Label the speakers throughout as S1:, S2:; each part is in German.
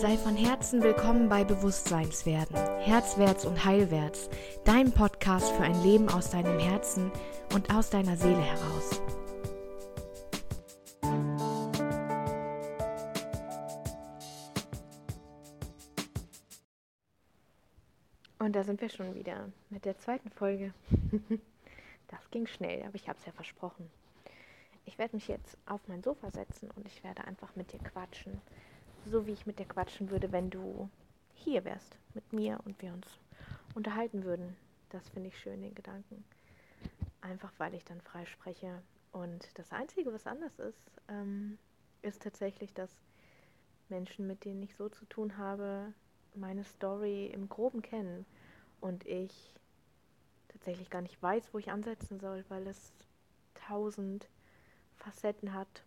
S1: Sei von Herzen willkommen bei Bewusstseinswerden, Herzwärts und Heilwärts, dein Podcast für ein Leben aus deinem Herzen und aus deiner Seele heraus. Und da sind wir schon wieder mit der zweiten Folge. Das ging schnell, aber ich habe es ja versprochen. Ich werde mich jetzt auf mein Sofa setzen und ich werde einfach mit dir quatschen so wie ich mit dir quatschen würde, wenn du hier wärst mit mir und wir uns unterhalten würden. Das finde ich schön, den Gedanken. Einfach weil ich dann frei spreche. Und das Einzige, was anders ist, ähm, ist tatsächlich, dass Menschen, mit denen ich so zu tun habe, meine Story im groben kennen und ich tatsächlich gar nicht weiß, wo ich ansetzen soll, weil es tausend Facetten hat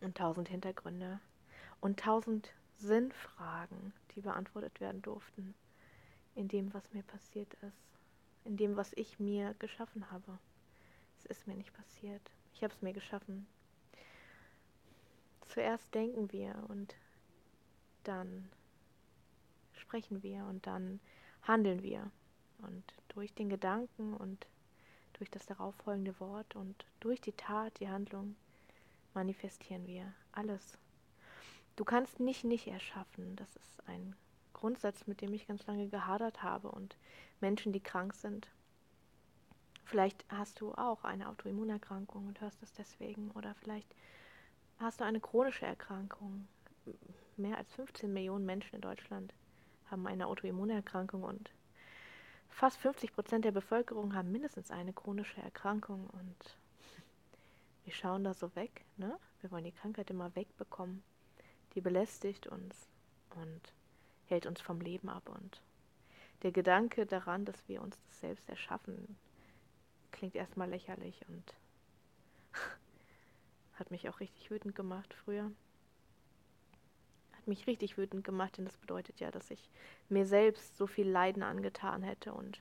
S1: und tausend Hintergründe und tausend Sinnfragen, die beantwortet werden durften in dem, was mir passiert ist, in dem, was ich mir geschaffen habe. Es ist mir nicht passiert. Ich habe es mir geschaffen. Zuerst denken wir und dann sprechen wir und dann handeln wir. Und durch den Gedanken und durch das darauffolgende Wort und durch die Tat, die Handlung, manifestieren wir alles. Du kannst nicht nicht erschaffen. Das ist ein Grundsatz, mit dem ich ganz lange gehadert habe. Und Menschen, die krank sind, vielleicht hast du auch eine Autoimmunerkrankung und hörst es deswegen. Oder vielleicht hast du eine chronische Erkrankung. Mehr als 15 Millionen Menschen in Deutschland haben eine Autoimmunerkrankung und fast 50 Prozent der Bevölkerung haben mindestens eine chronische Erkrankung. Und wir schauen da so weg. Ne? Wir wollen die Krankheit immer wegbekommen die belästigt uns und hält uns vom Leben ab. Und der Gedanke daran, dass wir uns das selbst erschaffen, klingt erstmal lächerlich und hat mich auch richtig wütend gemacht früher. Hat mich richtig wütend gemacht, denn das bedeutet ja, dass ich mir selbst so viel Leiden angetan hätte und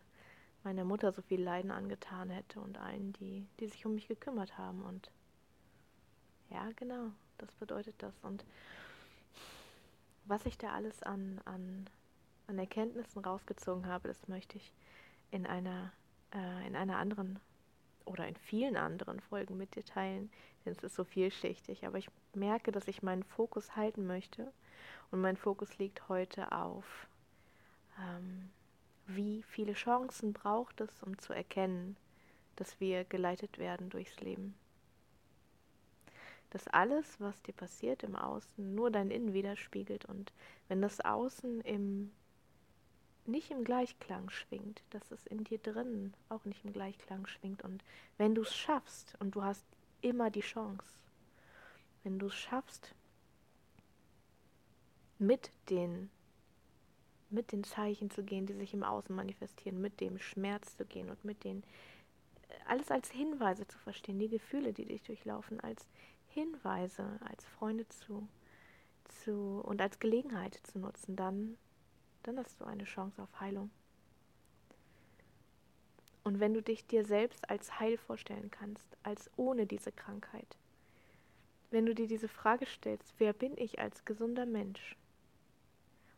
S1: meiner Mutter so viel Leiden angetan hätte und allen, die, die sich um mich gekümmert haben. Und ja, genau, das bedeutet das. Und was ich da alles an, an, an Erkenntnissen rausgezogen habe, das möchte ich in einer, äh, in einer anderen oder in vielen anderen Folgen mit dir teilen, denn es ist so vielschichtig. Aber ich merke, dass ich meinen Fokus halten möchte und mein Fokus liegt heute auf, ähm, wie viele Chancen braucht es, um zu erkennen, dass wir geleitet werden durchs Leben dass alles, was dir passiert im Außen, nur dein Innen widerspiegelt. Und wenn das Außen im nicht im Gleichklang schwingt, dass es in dir drin auch nicht im Gleichklang schwingt. Und wenn du es schaffst und du hast immer die Chance, wenn du es schaffst, mit den mit den Zeichen zu gehen, die sich im Außen manifestieren, mit dem Schmerz zu gehen und mit den alles als Hinweise zu verstehen, die Gefühle, die dich durchlaufen, als Hinweise als Freunde zu, zu und als Gelegenheit zu nutzen, dann, dann hast du eine Chance auf Heilung. Und wenn du dich dir selbst als heil vorstellen kannst, als ohne diese Krankheit, wenn du dir diese Frage stellst, wer bin ich als gesunder Mensch,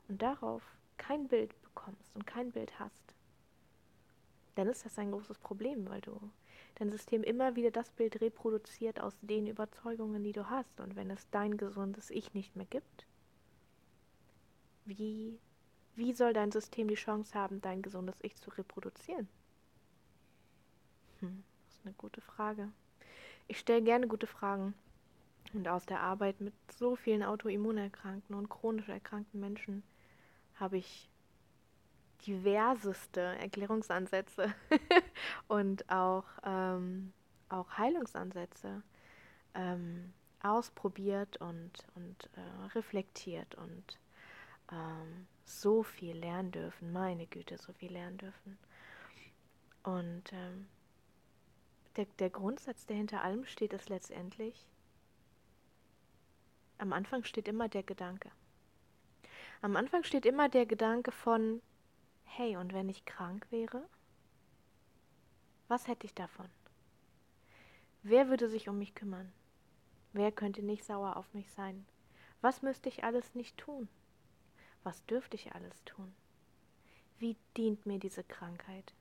S1: und darauf kein Bild bekommst und kein Bild hast, dann ist das ein großes Problem, weil du dein System immer wieder das Bild reproduziert aus den Überzeugungen, die du hast. Und wenn es dein gesundes Ich nicht mehr gibt, wie, wie soll dein System die Chance haben, dein gesundes Ich zu reproduzieren? Hm, das ist eine gute Frage. Ich stelle gerne gute Fragen. Und aus der Arbeit mit so vielen autoimmunerkrankten und chronisch erkrankten Menschen habe ich diverseste Erklärungsansätze und auch, ähm, auch Heilungsansätze ähm, ausprobiert und, und äh, reflektiert und ähm, so viel lernen dürfen, meine Güte, so viel lernen dürfen. Und ähm, der, der Grundsatz, der hinter allem steht, ist letztendlich, am Anfang steht immer der Gedanke. Am Anfang steht immer der Gedanke von, Hey, und wenn ich krank wäre? Was hätte ich davon? Wer würde sich um mich kümmern? Wer könnte nicht sauer auf mich sein? Was müsste ich alles nicht tun? Was dürfte ich alles tun? Wie dient mir diese Krankheit?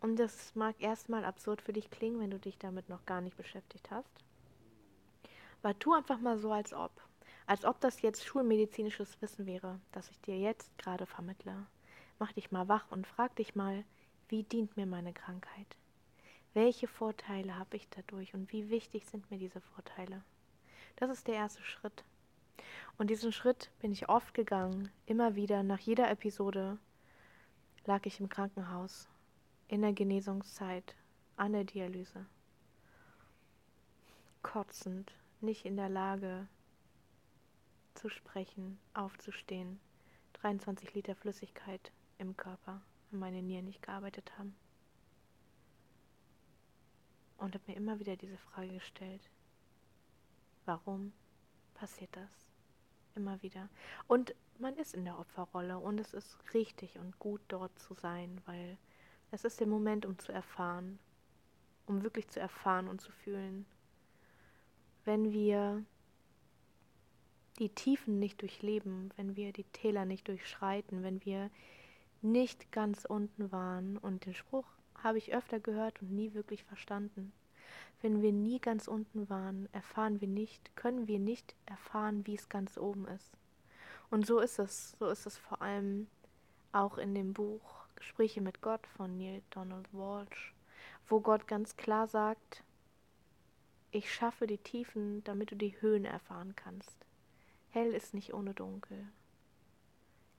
S1: Und das mag erstmal absurd für dich klingen, wenn du dich damit noch gar nicht beschäftigt hast. Aber tu einfach mal so, als ob. Als ob das jetzt schulmedizinisches Wissen wäre, das ich dir jetzt gerade vermittle. Mach dich mal wach und frag dich mal, wie dient mir meine Krankheit? Welche Vorteile habe ich dadurch und wie wichtig sind mir diese Vorteile? Das ist der erste Schritt. Und diesen Schritt bin ich oft gegangen, immer wieder, nach jeder Episode lag ich im Krankenhaus, in der Genesungszeit, an der Dialyse. Kotzend, nicht in der Lage zu sprechen, aufzustehen, 23 Liter Flüssigkeit im Körper, wenn meine Nieren nicht gearbeitet haben. Und habe mir immer wieder diese Frage gestellt, warum passiert das? Immer wieder. Und man ist in der Opferrolle und es ist richtig und gut dort zu sein, weil es ist der Moment, um zu erfahren, um wirklich zu erfahren und zu fühlen. Wenn wir die Tiefen nicht durchleben, wenn wir die Täler nicht durchschreiten, wenn wir nicht ganz unten waren und den Spruch habe ich öfter gehört und nie wirklich verstanden. Wenn wir nie ganz unten waren, erfahren wir nicht, können wir nicht erfahren, wie es ganz oben ist. Und so ist es, so ist es vor allem auch in dem Buch Gespräche mit Gott von Neil Donald Walsh, wo Gott ganz klar sagt, ich schaffe die Tiefen, damit du die Höhen erfahren kannst. Hell ist nicht ohne Dunkel.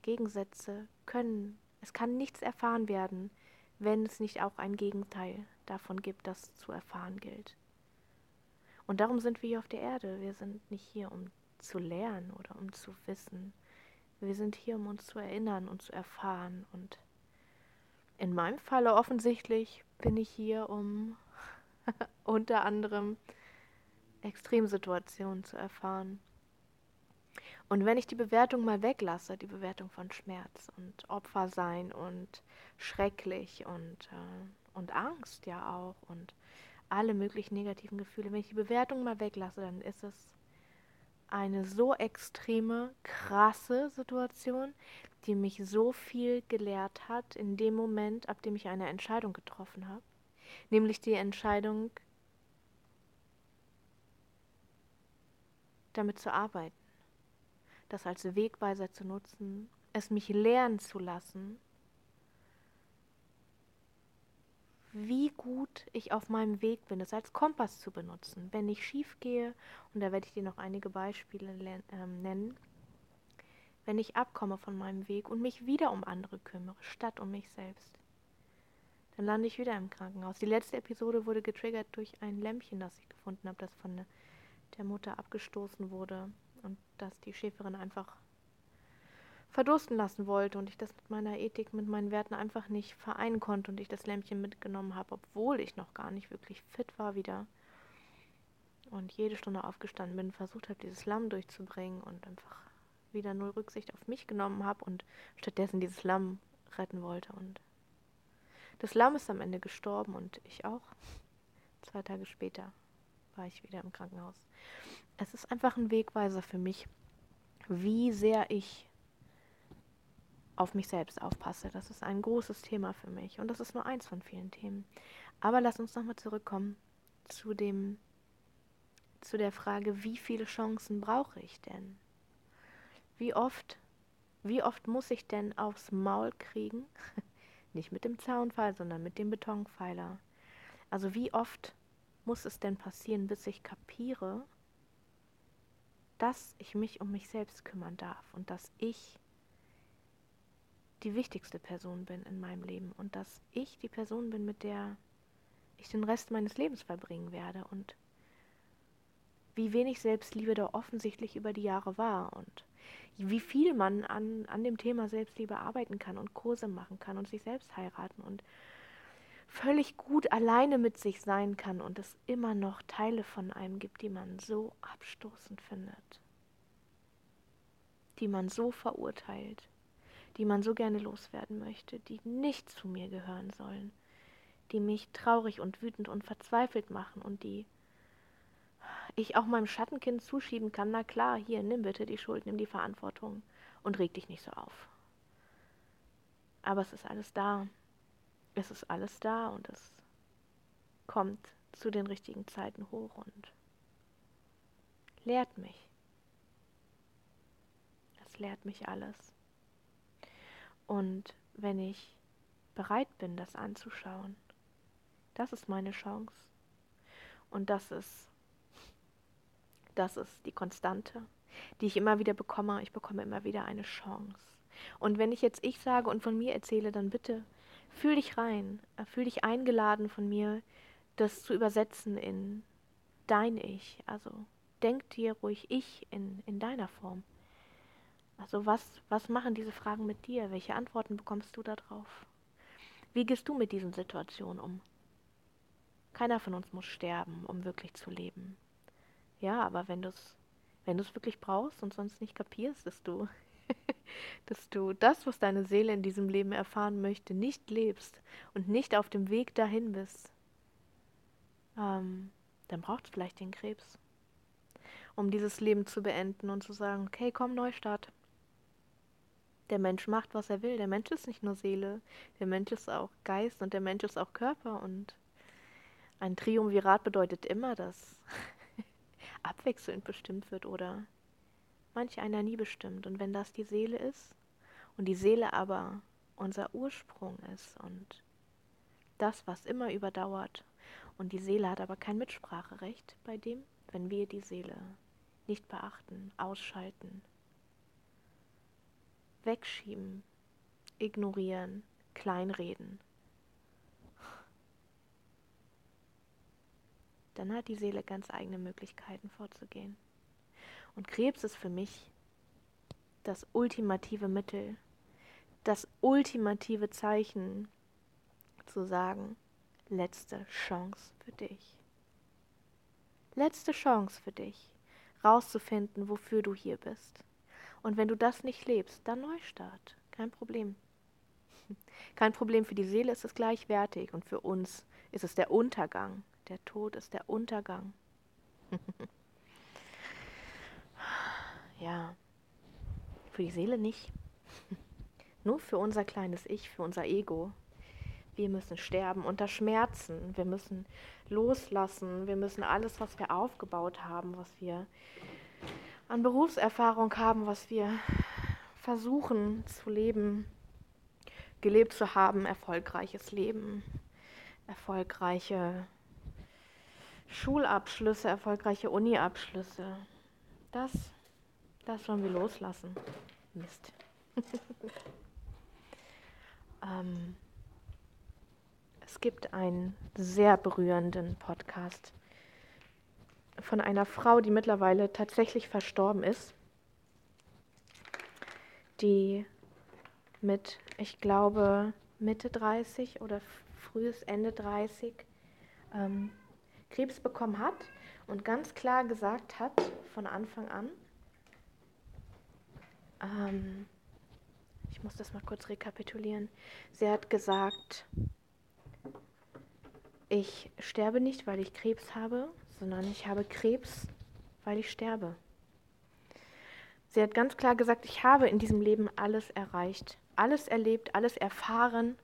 S1: Gegensätze können, es kann nichts erfahren werden, wenn es nicht auch ein Gegenteil davon gibt, das zu erfahren gilt. Und darum sind wir hier auf der Erde. Wir sind nicht hier, um zu lernen oder um zu wissen. Wir sind hier, um uns zu erinnern und zu erfahren. Und in meinem Falle offensichtlich bin ich hier, um unter anderem Extremsituationen zu erfahren. Und wenn ich die Bewertung mal weglasse, die Bewertung von Schmerz und Opfersein und schrecklich und, äh, und Angst ja auch und alle möglichen negativen Gefühle, wenn ich die Bewertung mal weglasse, dann ist es eine so extreme, krasse Situation, die mich so viel gelehrt hat in dem Moment, ab dem ich eine Entscheidung getroffen habe. Nämlich die Entscheidung, damit zu arbeiten das als Wegweiser zu nutzen, es mich lernen zu lassen, wie gut ich auf meinem Weg bin, es als Kompass zu benutzen. Wenn ich schief gehe, und da werde ich dir noch einige Beispiele äh, nennen, wenn ich abkomme von meinem Weg und mich wieder um andere kümmere, statt um mich selbst, dann lande ich wieder im Krankenhaus. Die letzte Episode wurde getriggert durch ein Lämpchen, das ich gefunden habe, das von der Mutter abgestoßen wurde und dass die Schäferin einfach verdursten lassen wollte und ich das mit meiner Ethik, mit meinen Werten einfach nicht vereinen konnte und ich das Lämpchen mitgenommen habe, obwohl ich noch gar nicht wirklich fit war wieder. Und jede Stunde aufgestanden bin, versucht habe, dieses Lamm durchzubringen und einfach wieder null Rücksicht auf mich genommen habe und stattdessen dieses Lamm retten wollte. Und das Lamm ist am Ende gestorben und ich auch. Zwei Tage später war ich wieder im Krankenhaus es ist einfach ein Wegweiser für mich, wie sehr ich auf mich selbst aufpasse. Das ist ein großes Thema für mich und das ist nur eins von vielen Themen. Aber lass uns nochmal zurückkommen zu dem, zu der Frage, wie viele Chancen brauche ich denn? Wie oft, wie oft muss ich denn aufs Maul kriegen? Nicht mit dem Zaunpfeil, sondern mit dem Betonpfeiler. Also wie oft muss es denn passieren, bis ich kapiere, dass ich mich um mich selbst kümmern darf und dass ich die wichtigste Person bin in meinem Leben und dass ich die Person bin, mit der ich den Rest meines Lebens verbringen werde und wie wenig Selbstliebe da offensichtlich über die Jahre war und wie viel man an, an dem Thema Selbstliebe arbeiten kann und Kurse machen kann und sich selbst heiraten und völlig gut alleine mit sich sein kann und es immer noch Teile von einem gibt, die man so abstoßend findet, die man so verurteilt, die man so gerne loswerden möchte, die nicht zu mir gehören sollen, die mich traurig und wütend und verzweifelt machen und die ich auch meinem Schattenkind zuschieben kann, na klar, hier, nimm bitte die Schuld, nimm die Verantwortung. und reg dich nicht so auf. Aber es ist alles da. Es ist alles da und es kommt zu den richtigen Zeiten hoch und lehrt mich. Es lehrt mich alles. Und wenn ich bereit bin, das anzuschauen, das ist meine Chance. Und das ist, das ist die Konstante, die ich immer wieder bekomme. Ich bekomme immer wieder eine Chance. Und wenn ich jetzt ich sage und von mir erzähle, dann bitte fühl dich rein, äh, fühl dich eingeladen von mir, das zu übersetzen in dein Ich. Also denk dir ruhig ich in, in deiner Form. Also was, was machen diese Fragen mit dir? Welche Antworten bekommst du darauf? Wie gehst du mit diesen Situationen um? Keiner von uns muss sterben, um wirklich zu leben. Ja, aber wenn du es wenn du's wirklich brauchst und sonst nicht kapierst, dass du, dass du das, was deine Seele in diesem Leben erfahren möchte, nicht lebst und nicht auf dem Weg dahin bist, ähm, dann braucht es vielleicht den Krebs, um dieses Leben zu beenden und zu sagen, okay, komm, Neustart. Der Mensch macht, was er will. Der Mensch ist nicht nur Seele, der Mensch ist auch Geist und der Mensch ist auch Körper. Und ein Triumvirat bedeutet immer, dass abwechselnd bestimmt wird oder manch einer nie bestimmt. Und wenn das die Seele ist und die Seele aber unser Ursprung ist und das, was immer überdauert, und die Seele hat aber kein Mitspracherecht bei dem, wenn wir die Seele nicht beachten, ausschalten, wegschieben, ignorieren, kleinreden. Dann hat die Seele ganz eigene Möglichkeiten vorzugehen. Und Krebs ist für mich das ultimative Mittel, das ultimative Zeichen zu sagen, letzte Chance für dich. Letzte Chance für dich, rauszufinden, wofür du hier bist. Und wenn du das nicht lebst, dann Neustart. Kein Problem. Kein Problem für die Seele ist es gleichwertig und für uns ist es der Untergang. Der Tod ist der Untergang. ja, für die Seele nicht. Nur für unser kleines Ich, für unser Ego. Wir müssen sterben unter Schmerzen. Wir müssen loslassen. Wir müssen alles, was wir aufgebaut haben, was wir an Berufserfahrung haben, was wir versuchen zu leben, gelebt zu haben, erfolgreiches Leben, erfolgreiche Schulabschlüsse, erfolgreiche Uniabschlüsse. Das, das sollen wir loslassen. Mist. ähm, es gibt einen sehr berührenden Podcast von einer Frau, die mittlerweile tatsächlich verstorben ist, die mit, ich glaube, Mitte 30 oder frühes Ende 30 ähm, Krebs bekommen hat und ganz klar gesagt hat von Anfang an, ähm, ich muss das mal kurz rekapitulieren, sie hat gesagt, ich sterbe nicht, weil ich Krebs habe, sondern ich habe Krebs, weil ich sterbe. Sie hat ganz klar gesagt, ich habe in diesem Leben alles erreicht, alles erlebt, alles erfahren,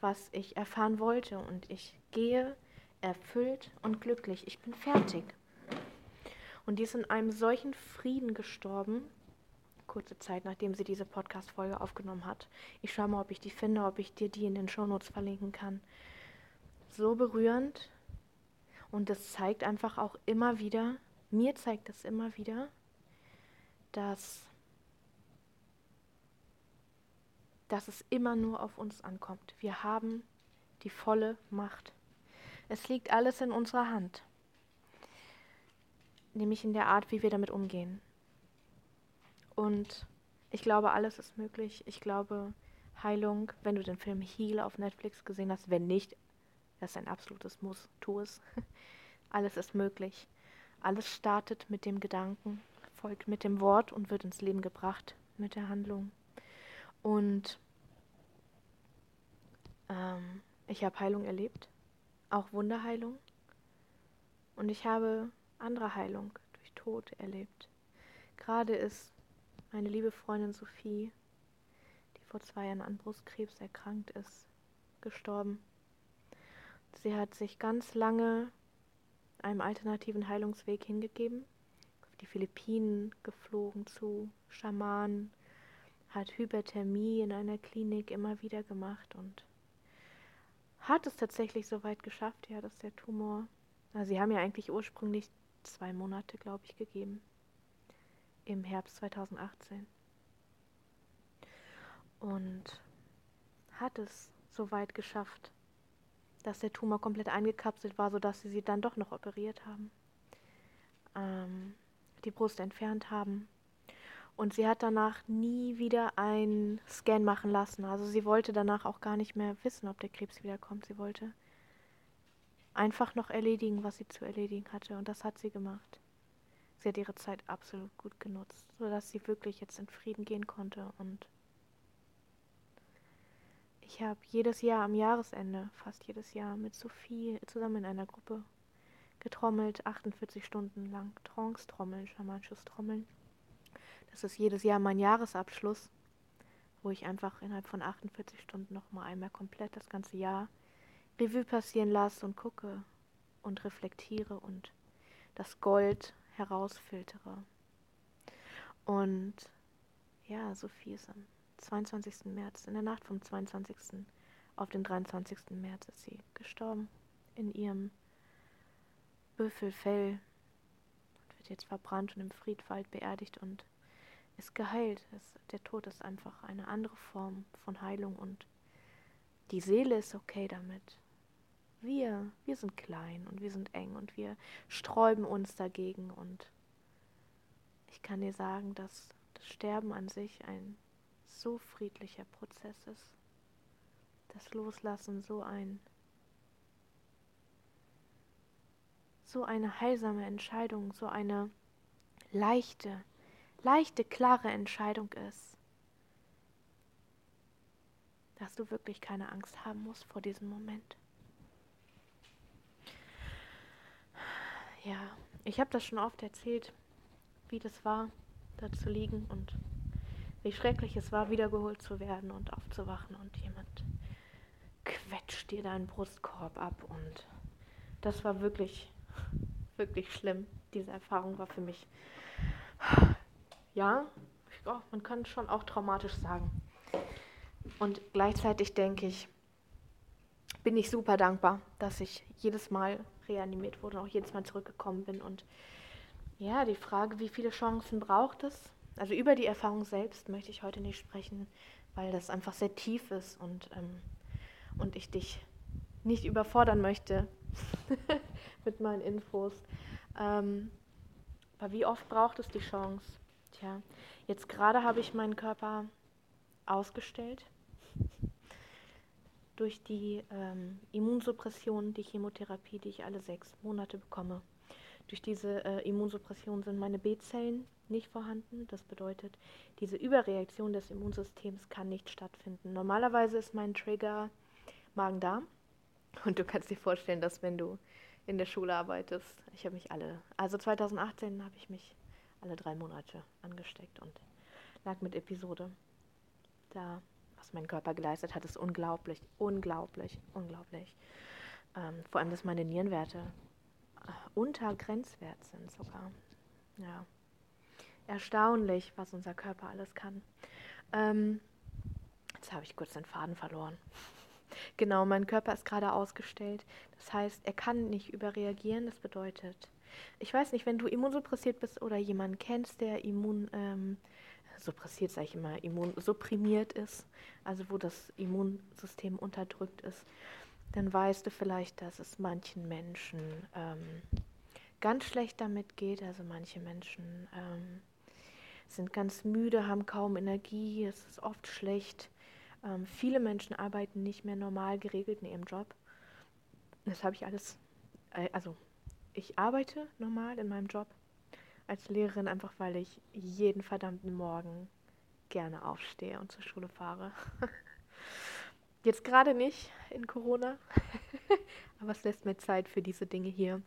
S1: was ich erfahren wollte. Und ich gehe erfüllt und glücklich. Ich bin fertig. Und die ist in einem solchen Frieden gestorben, kurze Zeit nachdem sie diese Podcast-Folge aufgenommen hat. Ich schaue mal, ob ich die finde, ob ich dir die in den Shownotes verlinken kann. So berührend, und das zeigt einfach auch immer wieder, mir zeigt es immer wieder, dass, dass es immer nur auf uns ankommt. Wir haben die volle Macht. Es liegt alles in unserer Hand, nämlich in der Art, wie wir damit umgehen. Und ich glaube, alles ist möglich. Ich glaube, Heilung, wenn du den Film Heal auf Netflix gesehen hast, wenn nicht, das ist ein absolutes Muss. Tu es. Alles ist möglich. Alles startet mit dem Gedanken, folgt mit dem Wort und wird ins Leben gebracht mit der Handlung. Und ähm, ich habe Heilung erlebt, auch Wunderheilung. Und ich habe andere Heilung durch Tod erlebt. Gerade ist meine liebe Freundin Sophie, die vor zwei Jahren an Brustkrebs erkrankt ist, gestorben. Sie hat sich ganz lange einem alternativen Heilungsweg hingegeben, auf die Philippinen geflogen zu Schamanen, hat Hyperthermie in einer Klinik immer wieder gemacht und hat es tatsächlich so weit geschafft, ja, dass der Tumor, also sie haben ja eigentlich ursprünglich zwei Monate, glaube ich, gegeben, im Herbst 2018. Und hat es so weit geschafft, dass der Tumor komplett eingekapselt war, sodass sie sie dann doch noch operiert haben, ähm, die Brust entfernt haben. Und sie hat danach nie wieder einen Scan machen lassen. Also sie wollte danach auch gar nicht mehr wissen, ob der Krebs wiederkommt. Sie wollte einfach noch erledigen, was sie zu erledigen hatte. Und das hat sie gemacht. Sie hat ihre Zeit absolut gut genutzt, sodass sie wirklich jetzt in Frieden gehen konnte. Und ich habe jedes Jahr am Jahresende, fast jedes Jahr, mit Sophie zusammen in einer Gruppe getrommelt, 48 Stunden lang Trance-Trommeln, schamanisches Trommeln. Das ist jedes Jahr mein Jahresabschluss, wo ich einfach innerhalb von 48 Stunden nochmal einmal komplett das ganze Jahr Revue passieren lasse und gucke und reflektiere und das Gold herausfiltere. Und ja, Sophie ist am 22. März, in der Nacht vom 22. auf den 23. März ist sie gestorben in ihrem Büffelfell und wird jetzt verbrannt und im Friedwald beerdigt und ist geheilt. Es, der Tod ist einfach eine andere Form von Heilung und die Seele ist okay damit. Wir, wir sind klein und wir sind eng und wir sträuben uns dagegen und ich kann dir sagen, dass das Sterben an sich ein so friedlicher Prozess ist. Das Loslassen so ein so eine heilsame Entscheidung, so eine leichte, leichte, klare Entscheidung ist, dass du wirklich keine Angst haben musst vor diesem Moment. Ja, ich habe das schon oft erzählt, wie das war, da zu liegen und wie schrecklich es war, wiedergeholt zu werden und aufzuwachen und jemand quetscht dir deinen Brustkorb ab und das war wirklich, wirklich schlimm. Diese Erfahrung war für mich, ja, oh, man kann schon auch traumatisch sagen. Und gleichzeitig denke ich, bin ich super dankbar, dass ich jedes Mal reanimiert wurde und auch jedes Mal zurückgekommen bin. Und ja, die Frage, wie viele Chancen braucht es? Also über die Erfahrung selbst möchte ich heute nicht sprechen, weil das einfach sehr tief ist und, ähm, und ich dich nicht überfordern möchte mit meinen Infos. Ähm, aber wie oft braucht es die Chance? Tja, jetzt gerade habe ich meinen Körper ausgestellt durch die ähm, Immunsuppression, die Chemotherapie, die ich alle sechs Monate bekomme. Durch diese äh, Immunsuppression sind meine B-Zellen nicht vorhanden. Das bedeutet, diese Überreaktion des Immunsystems kann nicht stattfinden. Normalerweise ist mein Trigger Magen-Darm. Und du kannst dir vorstellen, dass wenn du in der Schule arbeitest, ich habe mich alle, also 2018 habe ich mich alle drei Monate angesteckt und lag mit Episode da was mein Körper geleistet hat, ist unglaublich, unglaublich, unglaublich. Ähm, vor allem, dass meine Nierenwerte äh, unter Grenzwert sind sogar. Ja. Erstaunlich, was unser Körper alles kann. Ähm, jetzt habe ich kurz den Faden verloren. genau, mein Körper ist gerade ausgestellt. Das heißt, er kann nicht überreagieren. Das bedeutet, ich weiß nicht, wenn du immunsuppressiert bist oder jemanden kennst, der immun ähm, suppressiert, sage ich immer, immunsupprimiert ist, also wo das Immunsystem unterdrückt ist, dann weißt du vielleicht, dass es manchen Menschen ähm, ganz schlecht damit geht. Also manche Menschen ähm, sind ganz müde, haben kaum Energie, es ist oft schlecht. Ähm, viele Menschen arbeiten nicht mehr normal geregelt in ihrem Job. Das habe ich alles, äh, also ich arbeite normal in meinem Job, als Lehrerin, einfach weil ich jeden verdammten Morgen gerne aufstehe und zur Schule fahre. Jetzt gerade nicht in Corona, aber es lässt mir Zeit für diese Dinge hier.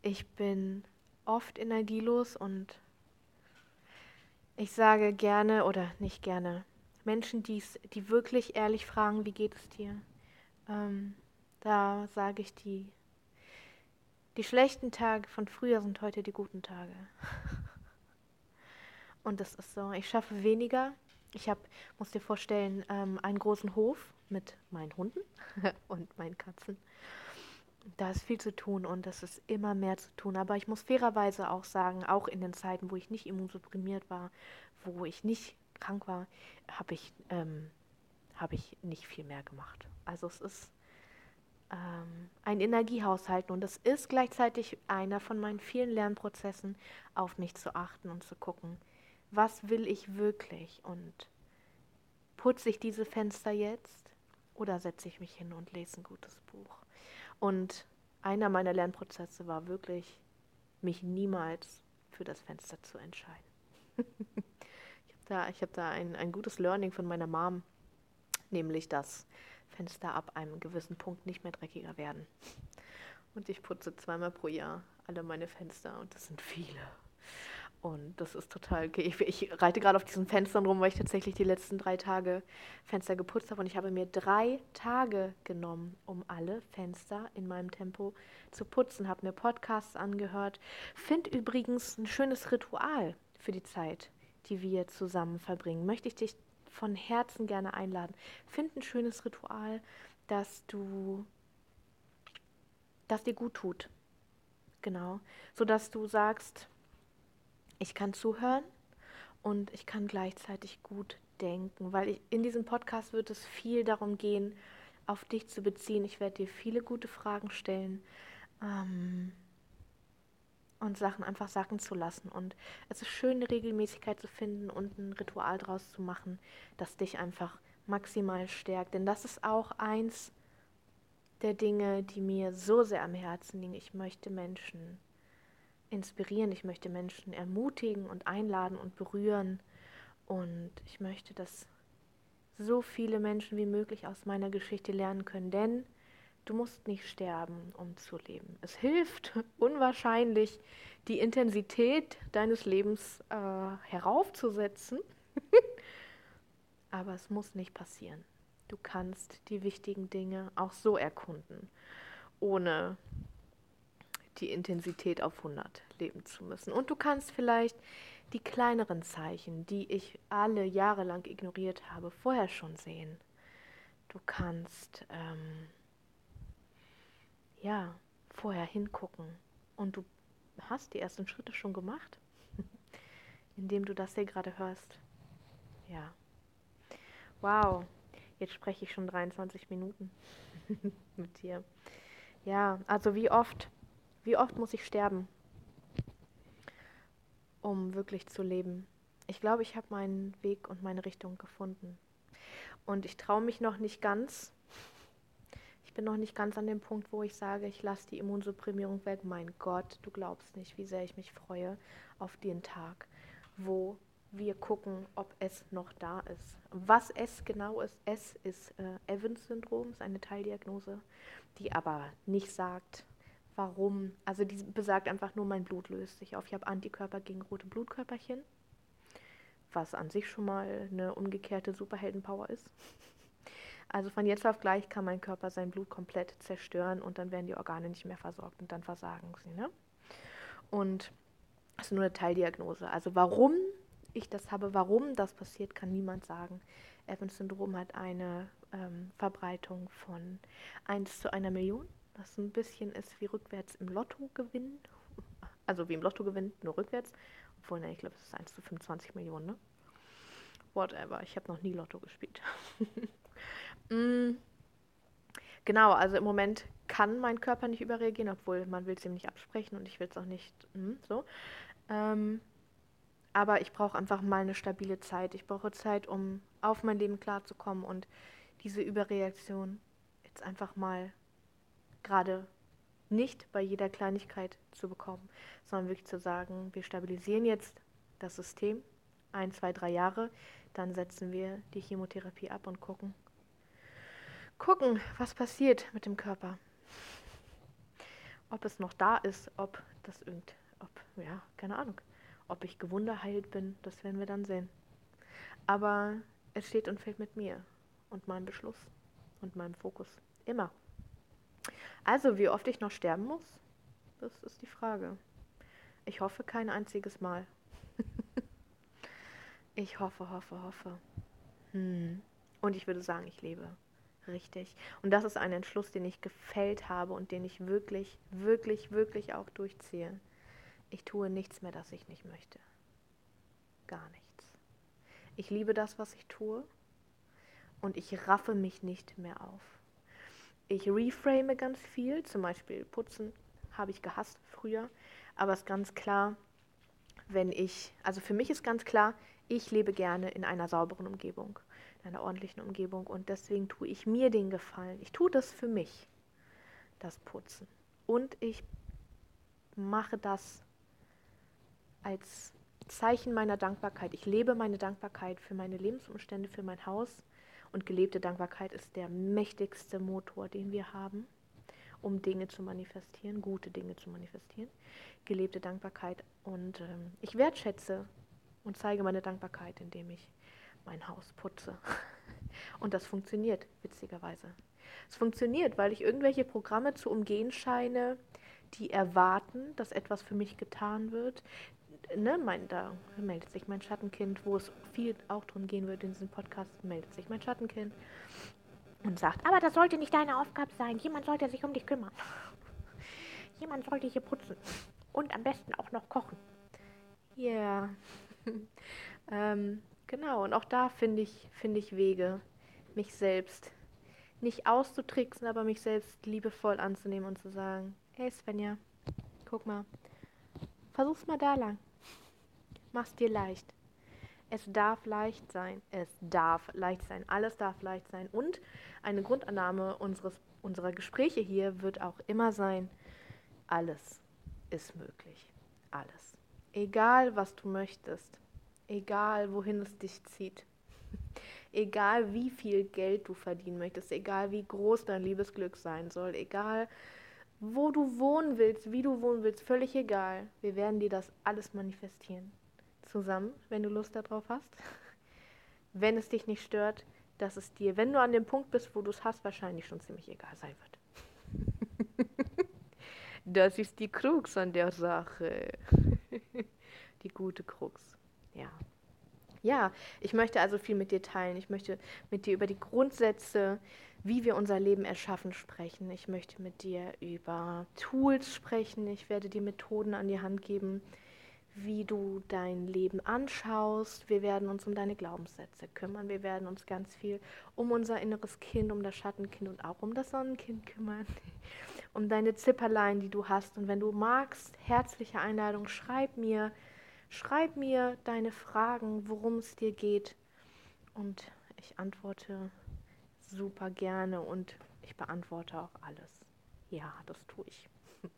S1: Ich bin oft energielos und Ich sage gerne oder nicht gerne. Menschen, die's, die wirklich ehrlich fragen, wie geht es dir? Ähm, da sage ich, die, die schlechten Tage von früher sind heute die guten Tage. Und das ist so. Ich schaffe weniger. Ich habe, muss dir vorstellen, ähm, einen großen Hof mit meinen Hunden und meinen Katzen. Da ist viel zu tun und es ist immer mehr zu tun. Aber ich muss fairerweise auch sagen, auch in den Zeiten, wo ich nicht immunsupprimiert war, wo ich nicht krank war, habe ich, ähm, hab ich nicht viel mehr gemacht. Also es ist ähm, ein Energiehaushalt und es ist gleichzeitig einer von meinen vielen Lernprozessen, auf mich zu achten und zu gucken, was will ich wirklich und putze ich diese Fenster jetzt oder setze ich mich hin und lese ein gutes Buch. Und einer meiner Lernprozesse war wirklich, mich niemals für das Fenster zu entscheiden. ich habe da, ich hab da ein, ein gutes Learning von meiner Mom, nämlich dass Fenster ab einem gewissen Punkt nicht mehr dreckiger werden. Und ich putze zweimal pro Jahr alle meine Fenster und das sind viele. Und das ist total okay. Ich, ich reite gerade auf diesen Fenstern rum, weil ich tatsächlich die letzten drei Tage Fenster geputzt habe. Und ich habe mir drei Tage genommen, um alle Fenster in meinem Tempo zu putzen. Habe mir Podcasts angehört. Finde übrigens ein schönes Ritual für die Zeit, die wir zusammen verbringen. Möchte ich dich von Herzen gerne einladen. Find ein schönes Ritual, das du, das dir gut tut. Genau. Sodass du sagst, ich kann zuhören und ich kann gleichzeitig gut denken, weil ich, in diesem Podcast wird es viel darum gehen, auf dich zu beziehen. Ich werde dir viele gute Fragen stellen ähm, und Sachen einfach sacken zu lassen. Und es ist schön, eine Regelmäßigkeit zu finden und ein Ritual draus zu machen, das dich einfach maximal stärkt. Denn das ist auch eins der Dinge, die mir so sehr am Herzen liegen. Ich möchte Menschen inspirieren, ich möchte Menschen ermutigen und einladen und berühren. Und ich möchte, dass so viele Menschen wie möglich aus meiner Geschichte lernen können, denn du musst nicht sterben, um zu leben. Es hilft unwahrscheinlich, die Intensität deines Lebens äh, heraufzusetzen, aber es muss nicht passieren. Du kannst die wichtigen Dinge auch so erkunden, ohne die Intensität auf 100 leben zu müssen. Und du kannst vielleicht die kleineren Zeichen, die ich alle Jahre lang ignoriert habe, vorher schon sehen. Du kannst ähm, ja vorher hingucken und du hast die ersten Schritte schon gemacht, indem du das hier gerade hörst. Ja. Wow, jetzt spreche ich schon 23 Minuten mit dir. Ja, also wie oft wie oft muss ich sterben, um wirklich zu leben? Ich glaube, ich habe meinen Weg und meine Richtung gefunden. Und ich traue mich noch nicht ganz. Ich bin noch nicht ganz an dem Punkt, wo ich sage, ich lasse die Immunsupprimierung weg. Mein Gott, du glaubst nicht, wie sehr ich mich freue auf den Tag, wo wir gucken, ob es noch da ist. Was es genau ist, es ist äh, Evans-Syndrom, ist eine Teildiagnose, die aber nicht sagt, warum. Also die besagt einfach nur, mein Blut löst sich auf. Ich habe Antikörper gegen rote Blutkörperchen, was an sich schon mal eine umgekehrte Superheldenpower ist. Also von jetzt auf gleich kann mein Körper sein Blut komplett zerstören und dann werden die Organe nicht mehr versorgt und dann versagen sie. Ne? Und das ist nur eine Teildiagnose. Also warum ich das habe, warum das passiert, kann niemand sagen. Evans-Syndrom hat eine ähm, Verbreitung von 1 zu einer Million was ein bisschen ist wie rückwärts im Lotto gewinnen. Also wie im Lotto gewinnen, nur rückwärts. Obwohl, ne, ich glaube, es ist 1 zu 25 Millionen, ne? Whatever, ich habe noch nie Lotto gespielt. mm, genau, also im Moment kann mein Körper nicht überreagieren, obwohl man will es ihm nicht absprechen und ich will es auch nicht mm, so. Ähm, aber ich brauche einfach mal eine stabile Zeit. Ich brauche Zeit, um auf mein Leben klarzukommen und diese Überreaktion jetzt einfach mal gerade nicht bei jeder Kleinigkeit zu bekommen, sondern wirklich zu sagen, wir stabilisieren jetzt das System, ein, zwei, drei Jahre, dann setzen wir die Chemotherapie ab und gucken, gucken, was passiert mit dem Körper. Ob es noch da ist, ob das irgend, ob, ja, keine Ahnung, Ob ich gewunderheilt bin, das werden wir dann sehen. Aber es steht und fällt mit mir und meinem Beschluss und meinem Fokus. Immer. Also, wie oft ich noch sterben muss, das ist die Frage. Ich hoffe kein einziges Mal. ich hoffe, hoffe, hoffe. Hm. Und ich würde sagen, ich lebe. Richtig. Und das ist ein Entschluss, den ich gefällt habe und den ich wirklich, wirklich, wirklich auch durchziehe. Ich tue nichts mehr, das ich nicht möchte. Gar nichts. Ich liebe das, was ich tue und ich raffe mich nicht mehr auf. Ich reframe ganz viel, zum Beispiel Putzen habe ich gehasst früher, aber es ist ganz klar, wenn ich, also für mich ist ganz klar, ich lebe gerne in einer sauberen Umgebung, in einer ordentlichen Umgebung und deswegen tue ich mir den Gefallen. Ich tue das für mich, das Putzen. Und ich mache das als Zeichen meiner Dankbarkeit. Ich lebe meine Dankbarkeit für meine Lebensumstände, für mein Haus. Und gelebte Dankbarkeit ist der mächtigste Motor, den wir haben, um Dinge zu manifestieren, gute Dinge zu manifestieren. Gelebte Dankbarkeit. Und ähm, ich wertschätze und zeige meine Dankbarkeit, indem ich mein Haus putze. Und das funktioniert, witzigerweise. Es funktioniert, weil ich irgendwelche Programme zu umgehen scheine, die erwarten, dass etwas für mich getan wird, ne, mein, da meldet sich mein Schattenkind, wo es viel auch darum gehen wird in diesem Podcast, meldet sich mein Schattenkind und sagt, aber das sollte nicht deine Aufgabe sein. Jemand sollte sich um dich kümmern. Jemand sollte hier putzen. Und am besten auch noch kochen. Ja. Yeah. ähm, genau, und auch da finde ich, find ich Wege, mich selbst nicht auszutricksen, aber mich selbst liebevoll anzunehmen und zu sagen, hey Svenja, guck mal, versuch's mal da lang. Mach's dir leicht. Es darf leicht sein. Es darf leicht sein. Alles darf leicht sein. Und eine Grundannahme unseres, unserer Gespräche hier wird auch immer sein, alles ist möglich. Alles. Egal, was du möchtest. Egal, wohin es dich zieht. egal, wie viel Geld du verdienen möchtest. Egal, wie groß dein Liebesglück sein soll. Egal, wo du wohnen willst, wie du wohnen willst. Völlig egal. Wir werden dir das alles manifestieren zusammen, wenn du Lust darauf hast. Wenn es dich nicht stört, dass es dir, wenn du an dem Punkt bist, wo du es hast, wahrscheinlich schon ziemlich egal sein wird. das ist die Krux an der Sache. die gute Krux. Ja. Ja, ich möchte also viel mit dir teilen. Ich möchte mit dir über die Grundsätze, wie wir unser Leben erschaffen, sprechen. Ich möchte mit dir über Tools sprechen. Ich werde dir Methoden an die Hand geben, wie du dein Leben anschaust. Wir werden uns um deine Glaubenssätze kümmern. Wir werden uns ganz viel um unser inneres Kind, um das Schattenkind und auch um das Sonnenkind kümmern. um deine Zipperlein, die du hast. Und wenn du magst, herzliche Einladung, schreib mir, schreib mir deine Fragen, worum es dir geht. Und ich antworte super gerne und ich beantworte auch alles. Ja, das tue ich.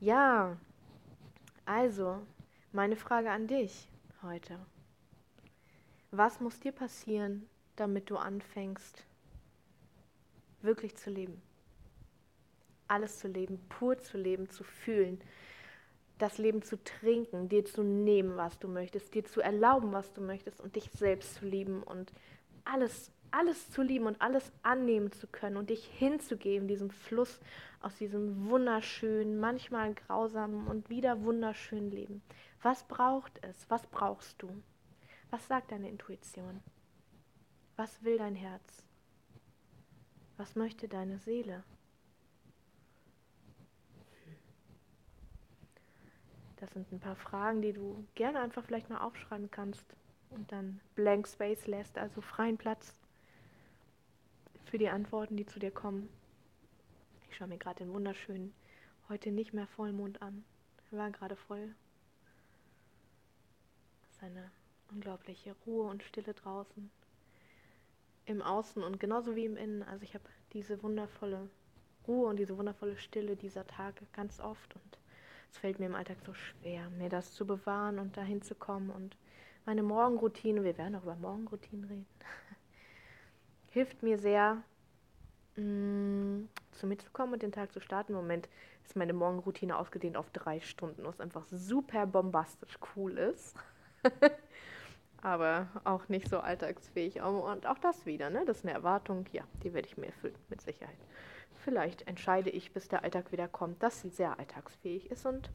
S1: ja, also, meine Frage an dich heute. Was muss dir passieren, damit du anfängst, wirklich zu leben? Alles zu leben, pur zu leben, zu fühlen, das Leben zu trinken, dir zu nehmen, was du möchtest, dir zu erlauben, was du möchtest und dich selbst zu lieben und alles, alles zu lieben und alles annehmen zu können und dich hinzugeben, diesem Fluss aus diesem wunderschönen, manchmal grausamen und wieder wunderschönen Leben. Was braucht es? Was brauchst du? Was sagt deine Intuition? Was will dein Herz? Was möchte deine Seele? Das sind ein paar Fragen, die du gerne einfach vielleicht mal aufschreiben kannst und dann blank space lässt, also freien Platz für die Antworten, die zu dir kommen. Ich schaue mir gerade den wunderschönen, heute nicht mehr Vollmond an. Er war gerade voll eine unglaubliche Ruhe und Stille draußen. Im Außen und genauso wie im Innen. Also ich habe diese wundervolle Ruhe und diese wundervolle Stille dieser Tage ganz oft und es fällt mir im Alltag so schwer, mir das zu bewahren und dahin zu kommen und meine Morgenroutine, wir werden auch über Morgenroutinen reden, hilft mir sehr, mh, mm, zu mir zu kommen und den Tag zu starten. Im Moment ist meine Morgenroutine ausgedehnt auf drei Stunden, was einfach super bombastisch cool ist. Aber auch nicht so alltagsfähig. Und auch das wieder, ne? Das ist eine Erwartung, ja, die werde ich mir erfüllen, mit Sicherheit. Vielleicht entscheide ich, bis der Alltag wieder kommt, dass sie sehr alltagsfähig ist und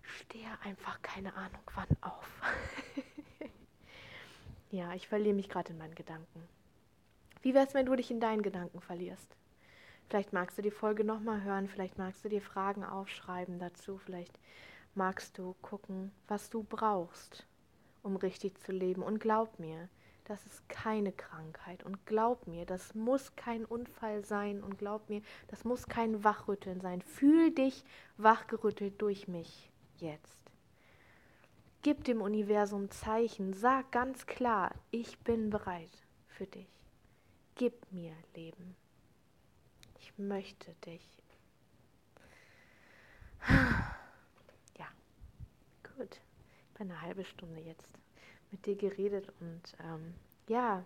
S1: stehe einfach keine Ahnung wann auf. ja, ich verliere mich gerade in meinen Gedanken. Wie wär's, wenn du dich in deinen Gedanken verlierst? Vielleicht magst du die Folge nochmal hören, vielleicht magst du dir Fragen aufschreiben dazu, vielleicht magst du gucken, was du brauchst, um richtig zu leben. Und glaub mir, das ist keine Krankheit. Und glaub mir, das muss kein Unfall sein. Und glaub mir, das muss kein Wachrütteln sein. Fühl dich wachgerüttelt durch mich jetzt. Gib dem Universum Zeichen. Sag ganz klar, ich bin bereit für dich. Gib mir Leben ich möchte dich. Ja, gut. Ich bin eine halbe Stunde jetzt mit dir geredet und ähm, ja,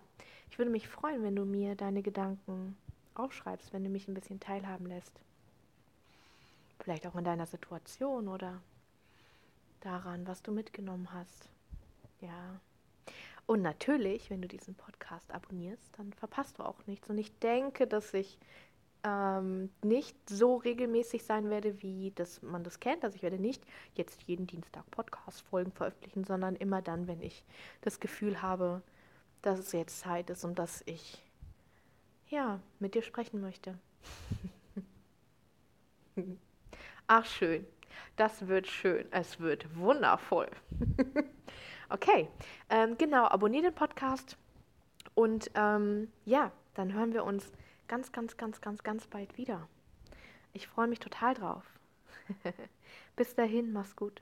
S1: ich würde mich freuen, wenn du mir deine Gedanken aufschreibst, wenn du mich ein bisschen teilhaben lässt. Vielleicht auch in deiner Situation oder daran, was du mitgenommen hast. Ja. Und natürlich, wenn du diesen Podcast abonnierst, dann verpasst du auch nichts. Und ich denke, dass ich ähm, nicht so regelmäßig sein werde, wie das, man das kennt. Also ich werde nicht jetzt jeden Dienstag Podcast-Folgen veröffentlichen, sondern immer dann, wenn ich das Gefühl habe, dass es jetzt Zeit ist und dass ich ja mit dir sprechen möchte. Ach schön, das wird schön, es wird wundervoll. okay, ähm, genau, abonniere den Podcast und ähm, ja, dann hören wir uns ganz, ganz, ganz, ganz, ganz bald wieder. Ich freue mich total drauf. Bis dahin, mach's gut.